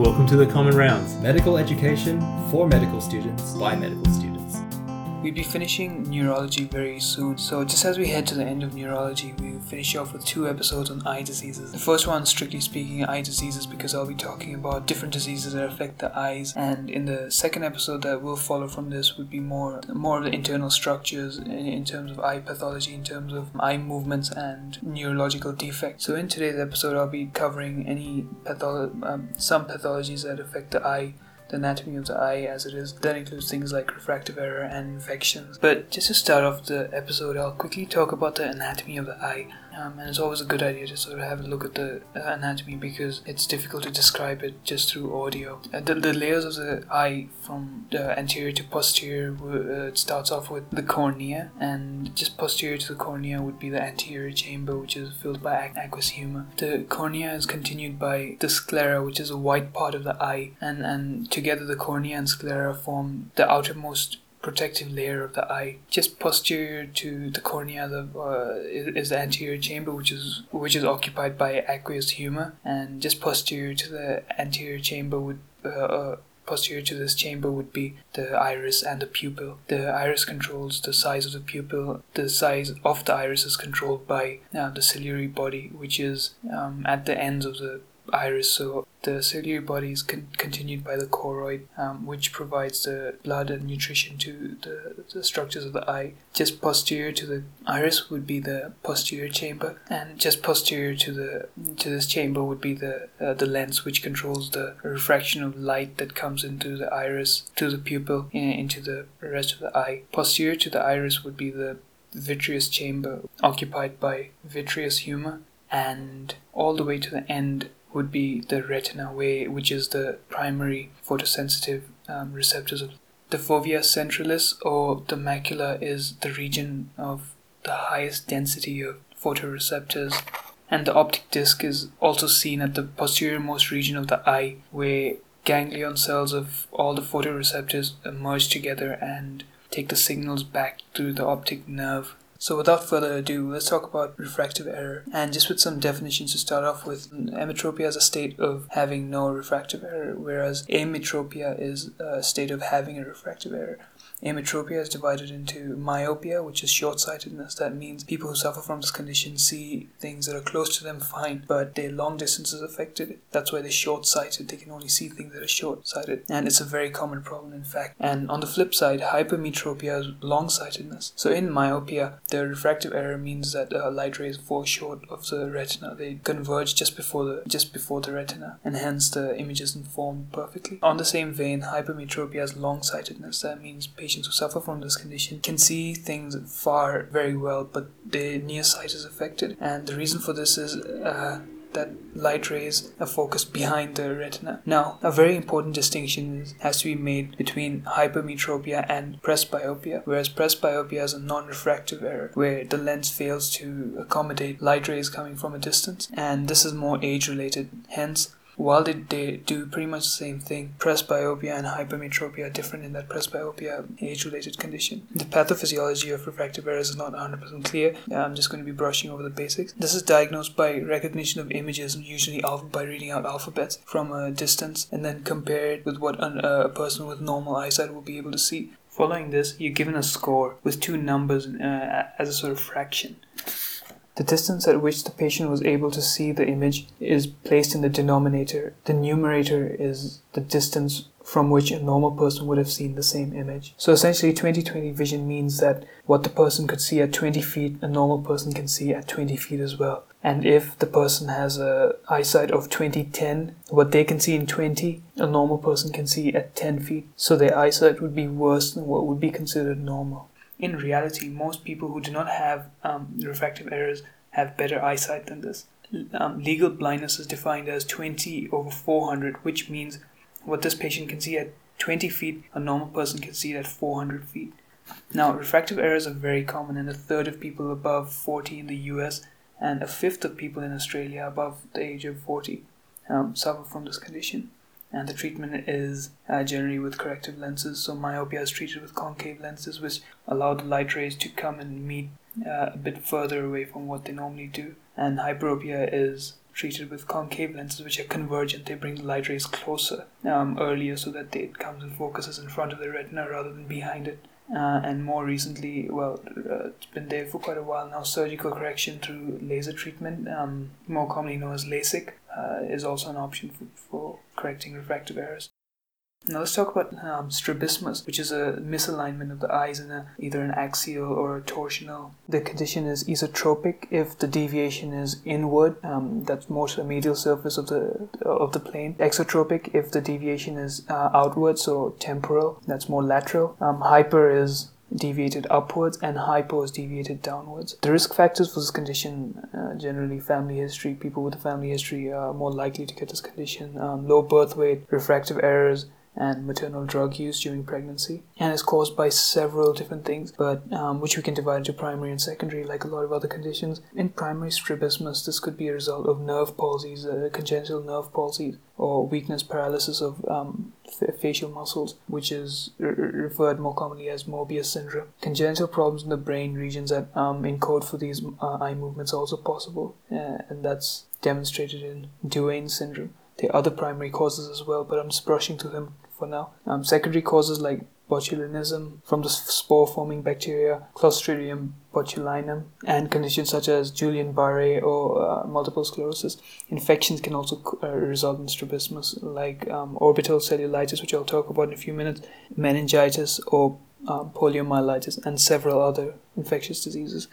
Welcome to the Common Rounds. Medical education for medical students by medical students. We'll be finishing neurology very soon, so just as we head to the end of neurology, we'll finish off with two episodes on eye diseases. The first one, strictly speaking, eye diseases, because I'll be talking about different diseases that affect the eyes, and in the second episode that will follow from this would be more more of the internal structures in, in terms of eye pathology, in terms of eye movements and neurological defects. So in today's episode, I'll be covering any patholo- um, some pathologies that affect the eye the anatomy of the eye as it is. That includes things like refractive error and infections. But just to start off the episode, I'll quickly talk about the anatomy of the eye. Um, and it's always a good idea to sort of have a look at the anatomy because it's difficult to describe it just through audio. Uh, the, the layers of the eye from the anterior to posterior uh, it starts off with the cornea, and just posterior to the cornea would be the anterior chamber, which is filled by aqueous humor. The cornea is continued by the sclera, which is a white part of the eye, and, and together the cornea and sclera form the outermost protective layer of the eye. Just posterior to the cornea the, uh, is the anterior chamber, which is which is occupied by aqueous humor, and just posterior to the anterior chamber would. Uh, uh, posterior to this chamber would be the iris and the pupil. The iris controls the size of the pupil. The size of the iris is controlled by uh, the ciliary body, which is um, at the ends of the iris. So the ciliary body is con- continued by the choroid, um, which provides the blood and nutrition to the, the structures of the eye. Just posterior to the iris would be the posterior chamber, and just posterior to the to this chamber would be the uh, the lens, which controls the refraction of light that comes into the iris to the pupil in, into the rest of the eye. Posterior to the iris would be the vitreous chamber, occupied by vitreous humor, and all the way to the end would be the retina, way, which is the primary photosensitive um, receptors the fovea centralis or the macula is the region of the highest density of photoreceptors. And the optic disc is also seen at the posterior-most region of the eye where ganglion cells of all the photoreceptors merge together and take the signals back through the optic nerve so without further ado, let's talk about refractive error. And just with some definitions to start off with, emmetropia is a state of having no refractive error, whereas ametropia is a state of having a refractive error. Ametropia is divided into myopia, which is short sightedness. That means people who suffer from this condition see things that are close to them fine, but their long distance is affected. That's why they're short sighted. They can only see things that are short sighted. And it's a very common problem, in fact. And on the flip side, hypermetropia is long sightedness. So in myopia, the refractive error means that uh, light rays fall short of the retina. They converge just before the just before the retina, and hence the image isn't formed perfectly. On the same vein, hypermetropia is long sightedness. That means patients patients who suffer from this condition can see things far very well, but their near sight is affected. And the reason for this is uh, that light rays are focused behind the retina. Now, a very important distinction has to be made between hypermetropia and presbyopia, whereas presbyopia is a non-refractive error where the lens fails to accommodate light rays coming from a distance, and this is more age-related. Hence, while they, they do pretty much the same thing, presbyopia and hypermetropia are different in that presbyopia age-related condition. The pathophysiology of refractive errors is not 100% clear. I'm just going to be brushing over the basics. This is diagnosed by recognition of images, usually by reading out alphabets from a distance, and then compared with what an, uh, a person with normal eyesight will be able to see. Following this, you're given a score with two numbers uh, as a sort of fraction. The distance at which the patient was able to see the image is placed in the denominator. The numerator is the distance from which a normal person would have seen the same image. So essentially 20/20 vision means that what the person could see at 20 feet, a normal person can see at 20 feet as well. And if the person has a eyesight of 20/10, what they can see in 20, a normal person can see at 10 feet. So their eyesight would be worse than what would be considered normal. In reality, most people who do not have um, refractive errors have better eyesight than this. Um, legal blindness is defined as 20 over 400, which means what this patient can see at 20 feet, a normal person can see at 400 feet. Now, refractive errors are very common, and a third of people above 40 in the US and a fifth of people in Australia above the age of 40 um, suffer from this condition and the treatment is uh, generally with corrective lenses. So myopia is treated with concave lenses, which allow the light rays to come and meet uh, a bit further away from what they normally do. And hyperopia is treated with concave lenses, which are convergent. They bring the light rays closer um, earlier so that they, it comes and focuses in front of the retina rather than behind it. Uh, and more recently, well, uh, it's been there for quite a while now. Surgical correction through laser treatment, um, more commonly known as LASIK, uh, is also an option for, for correcting refractive errors. Now let's talk about um, strabismus, which is a misalignment of the eyes in a, either an axial or a torsional. The condition is esotropic if the deviation is inward, um, that's more to the medial surface of the of the plane. Exotropic if the deviation is uh, outward, so temporal, that's more lateral. Um, hyper is deviated upwards and hypo is deviated downwards. The risk factors for this condition uh, generally family history. People with a family history are more likely to get this condition. Um, low birth weight, refractive errors, and maternal drug use during pregnancy. And is caused by several different things but um, which we can divide into primary and secondary like a lot of other conditions. In primary strabismus this could be a result of nerve palsies uh, congenital nerve palsies or weakness paralysis of um, f- facial muscles which is referred more commonly as mobius syndrome. Congenital problems in the brain regions that um, encode for these uh, eye movements are also possible uh, and that's demonstrated in duane syndrome. There are other primary causes as well, but I'm just brushing through them for now. Um, secondary causes like botulinism from the spore forming bacteria, Clostridium botulinum, and conditions such as Guillain Barre or uh, multiple sclerosis. Infections can also uh, result in strabismus, like um, orbital cellulitis, which I'll talk about in a few minutes, meningitis or um, poliomyelitis, and several other infectious diseases.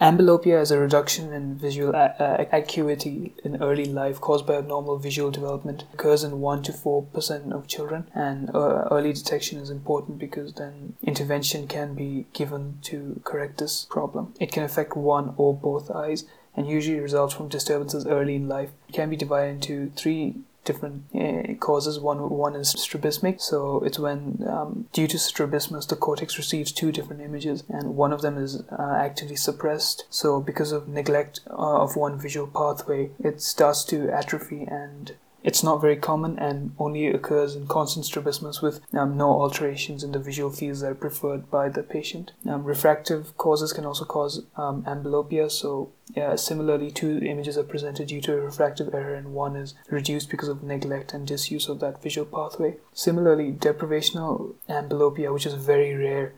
Amblyopia is a reduction in visual a- acuity in early life caused by abnormal visual development. It occurs in 1 to 4% of children, and uh, early detection is important because then intervention can be given to correct this problem. It can affect one or both eyes and usually results from disturbances early in life. It can be divided into three different uh, causes. One one is strabismic, so it's when um, due to strabismus the cortex receives two different images, and one of them is uh, actively suppressed. So because of neglect uh, of one visual pathway, it starts to atrophy and it's not very common and only occurs in constant strabismus with um, no alterations in the visual fields that are preferred by the patient. Um, refractive causes can also cause um, amblyopia, so similarly, two images are presented due to a refractive error, and one is reduced because of neglect and disuse of that visual pathway. Similarly, deprivational amblyopia, which is very rare,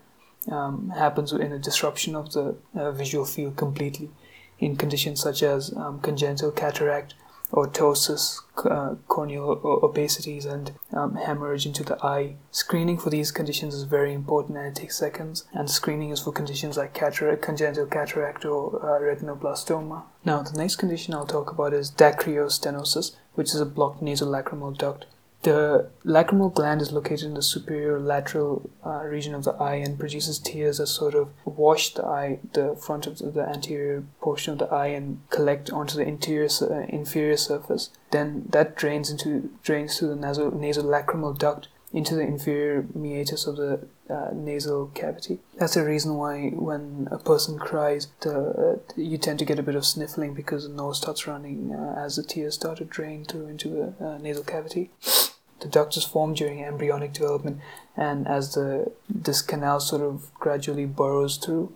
um, happens in a disruption of the uh, visual field completely in conditions such as um, congenital cataract ptosis, uh, corneal opacities, and um, hemorrhage into the eye. Screening for these conditions is very important and it takes seconds. And screening is for conditions like cataract, congenital cataract or uh, retinoblastoma. Now, the next condition I'll talk about is dacryostenosis, which is a blocked nasolacrimal duct. The lacrimal gland is located in the superior lateral uh, region of the eye and produces tears that sort of wash the eye, the front of the, anterior portion of the eye, and collect onto the interior uh, inferior surface. Then that drains into drains through the nasal nasolacrimal duct into the inferior meatus of the uh, nasal cavity. That's the reason why when a person cries, the, uh, you tend to get a bit of sniffling because the nose starts running uh, as the tears start to drain through into the uh, nasal cavity. The duct is formed during embryonic development, and as the this canal sort of gradually burrows through,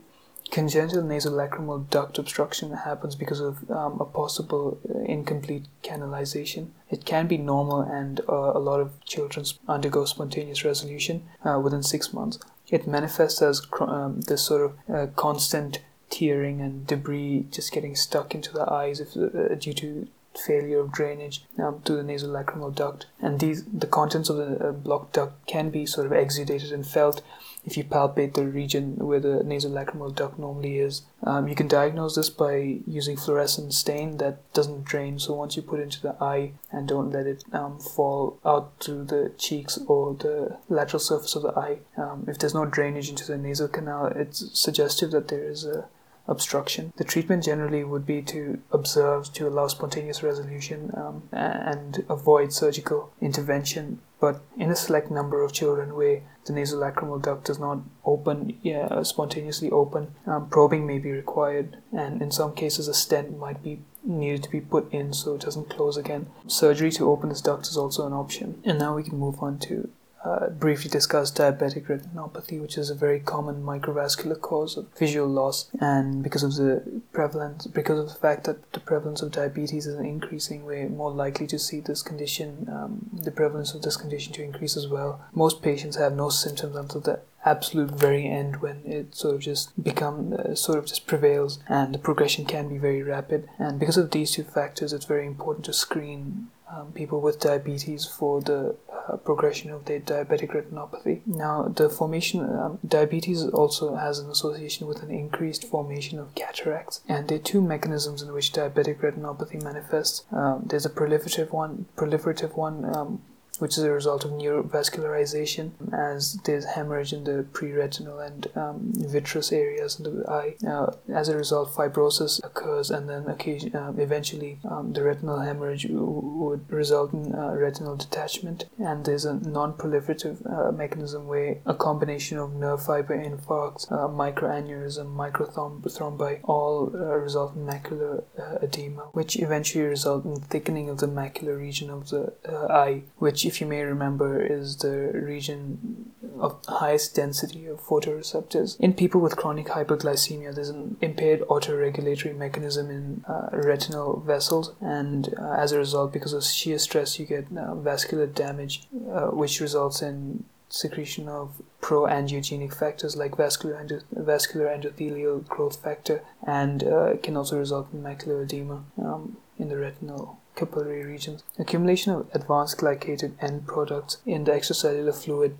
congenital nasolacrimal duct obstruction happens because of um, a possible uh, incomplete canalization. It can be normal, and uh, a lot of children undergo spontaneous resolution uh, within six months. It manifests as um, this sort of uh, constant tearing and debris just getting stuck into the eyes if, uh, due to failure of drainage um, to the nasolacrimal duct. And these, the contents of the uh, blocked duct can be sort of exudated and felt if you palpate the region where the nasolacrimal duct normally is. Um, you can diagnose this by using fluorescent stain that doesn't drain. So once you put into the eye and don't let it um, fall out through the cheeks or the lateral surface of the eye, um, if there's no drainage into the nasal canal, it's suggestive that there is a obstruction. The treatment generally would be to observe to allow spontaneous resolution um, and avoid surgical intervention. But in a select number of children where the nasolacrimal duct does not open, yeah, spontaneously open, um, probing may be required, and in some cases a stent might be needed to be put in so it doesn't close again. Surgery to open this duct is also an option. And now we can move on to uh, briefly discuss diabetic retinopathy, which is a very common microvascular cause of visual loss. And because of the prevalence, because of the fact that the prevalence of diabetes is increasing, we're more likely to see this condition, um, the prevalence of this condition to increase as well. Most patients have no symptoms until the absolute very end when it sort of just become uh, sort of just prevails and the progression can be very rapid and because of these two factors it's very important to screen um, people with diabetes for the progression of their diabetic retinopathy. Now, the formation um, diabetes also has an association with an increased formation of cataracts, and there are two mechanisms in which diabetic retinopathy manifests. Um, there's a proliferative one, proliferative one um, which is a result of neovascularization as there's hemorrhage in the preretinal and um, vitreous areas in the eye. Uh, as a result, fibrosis occurs, and then occasion, um, eventually um, the retinal hemorrhage w- would result in uh, retinal detachment. And there's a non-proliferative uh, mechanism where a combination of nerve fiber infarcts, uh, microaneurysm, microthrombi, all uh, result in macular edema, which eventually result in thickening of the macular region of the eye, which if you may remember, is the region of highest density of photoreceptors. In people with chronic hyperglycemia, there's an impaired autoregulatory mechanism in uh, retinal vessels, and uh, as a result, because of shear stress, you get uh, vascular damage, uh, which results in secretion of pro-angiogenic factors like vascular, endo- vascular endothelial growth factor and uh, can also result in macular edema um, in the retinal capillary regions. Accumulation of advanced glycated end products in the extracellular fluid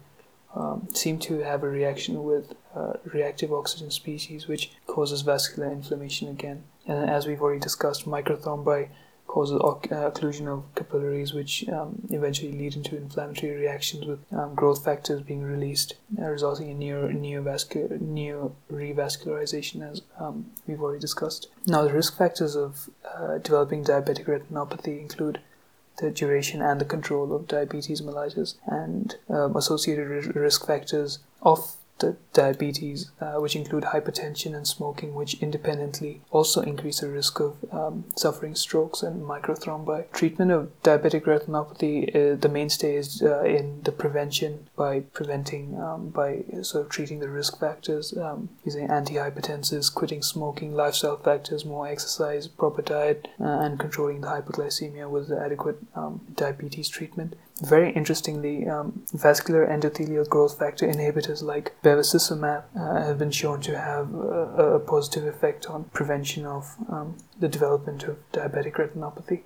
um, seem to have a reaction with uh, reactive oxygen species, which causes vascular inflammation again. And as we've already discussed, microthrombi causes uh, occlusion of capillaries, which um, eventually lead into inflammatory reactions with um, growth factors being released, uh, resulting in neo neovascular neo revascularization, as um, we've already discussed. Now, the risk factors of uh, developing diabetic retinopathy include the duration and the control of diabetes mellitus, and um, associated risk factors of the diabetes, uh, which include hypertension and smoking, which independently also increase the risk of um, suffering strokes and microthrombi. Treatment of diabetic retinopathy, uh, the mainstay is uh, in the prevention by preventing, um, by sort of treating the risk factors, um, using antihypertensives, quitting smoking, lifestyle factors, more exercise, proper diet, uh, and controlling the hyperglycemia with adequate um, diabetes treatment. Very interestingly, um, vascular endothelial growth factor inhibitors like bevacizumab uh, have been shown to have a, a, positive effect on prevention of um, the development of diabetic retinopathy.